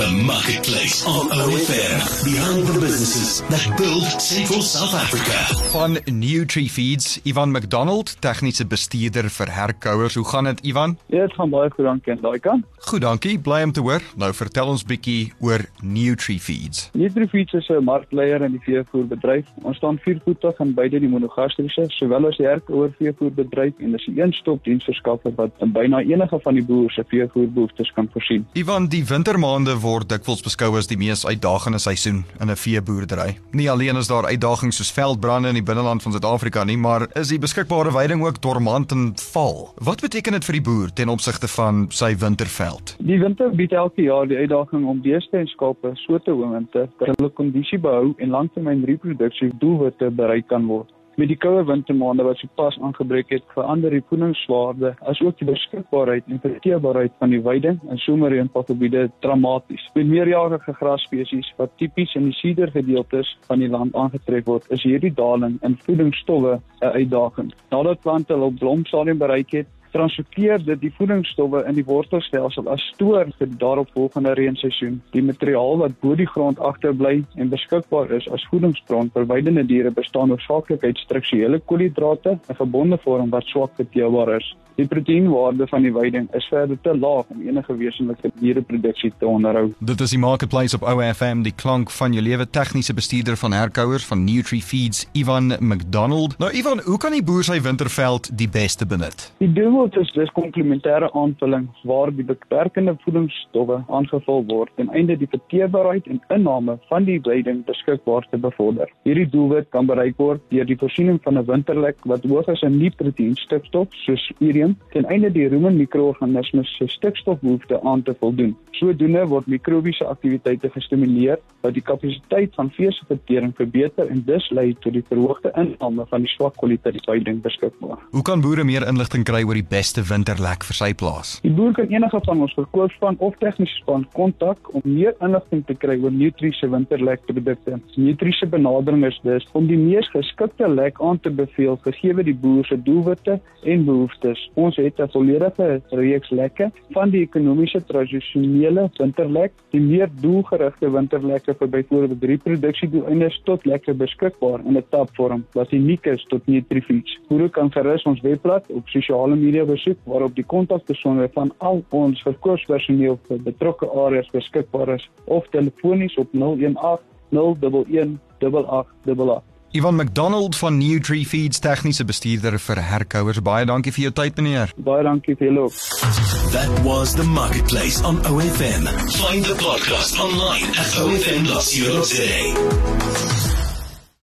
The Marketplace on OFM. Behind the businesses that build Central South Africa. Van NutriFeeds, Ivan McDonald, tegniese bestuurder vir herkouers. Hoe gaan dit, Ivan? Ja, dit gaan baie goed dankie aan daai kant. Goed, dankie. Bly om te hoor. Nou vertel ons bietjie oor NutriFeeds. NutriFeeds is 'n markleier in die veevoerbedryf. Ons staan viervoetig in beide die monogastriese sowel as die herkouer veevoerbedryf en is 'n een-stop diensverskaffer wat in byna enige van die boere se veevoerbehoeftes kan voorsien. Ivan, die wintermaande word dikwels beskou as die mees uitdagende seisoen in 'n veeboerdery. Nie alleen is daar uitdagings soos veldbrande in die binneland van Suid-Afrika nie, maar is die beskikbare weiding ook dormant en val. Wat beteken dit vir die boer ten opsigte van sy winterveld? Die winter bied elke jaar die uitdaging om beeste en skape so te oomwinter dat hulle kondisie behou en langtermyn reproduksie doelwitte bereik kan word. Met die koue wintermaande wat sopas aangebreek het, verander die voedingswaarde asook die beskikbaarheid en verteerbaarheid van die weiding in somerreënpakgebiede dramaties. Met meerjarige grasspesies wat tipies in die suidergedeeltes van die land aangetref word, is hierdie daling in voedingsstowwe 'n uitdaging. Nadat plante hul blomstadium bereik het, transporteer dit die voedingsstowwe in die wortelstelsel as stoor vir die daaropvolgende reenseisoen. Die materiaal wat bo die grond agterbly en beskikbaar is as voedingsbron vir weidende diere bestaan hoofsaaklik uit strukturele koolhidrate in gebonde vorm wat swak verteerbaar is. Die proteïenwaarde van die weiding is verder te laag om enige wesenlike diereproduksie te onderhou. Dit is die marketplace op OFM, die klank van jou lewe tegniese bestuurder van herkouers van NutriFeeds, Ivan McDonald. Nou Ivan, hoe kan die boer sy winterveld die beste benut? Die doelwit is dis komplementêre aanvulling waar die beperkende voedingsstowwe aangevul word ten einde die verteerbaarheid en inname van die weiding beskikbaar te bevorder. Hierdie doelwit kan bereik word deur die voorsiening van 'n winterlek wat hoog is in nie-proteïen stikstof soos urium ten einde die rumen mikroorganismes se stikstofbehoefte aan te voldoen. Sodoende word mikrobiese aktiwiteite gestimuleer wat die kapasiteit van vee se vertering verbeter en dus lei tot die verhoogde inname van die swak kwaliteit veiding beskikbaar. Hoe kan boere meer inligting kry oor die beste winterlek vir sy plaas? Die boer kan enige van ons verkoopspan of tegniese span kontak om meer inligting te kry oor Nutri se winterlek produkte. Nutri se benadering is dus om die mees geskikte lek aan te beveel gegee die boer se doelwitte en behoeftes. Ons het 'n volledige reeks lekke van die ekonomiese tradisionele winterlek, die meer doelgerigte winterlekke vir byvoorbeeld reproduksie-doeleindes tot lekker beskikbaar in 'n tapvorm wat uniek is tot Nutrifeeds. Boere kan gerus ons webblad op sosiale media besoek waarop die kontakpersone van al ons verkoopspersoneel vir betrokke areas beskikbaar is of telefonies op 018 011 8888. Ivan McDonald van NutriFeeds tegniese bestuurder vir herkouers. Baie dankie vir jou tyd meneer. Baie dankie vir julle ook. That was the Marketplace on OFM. Find the podcast online at ofm.co.za.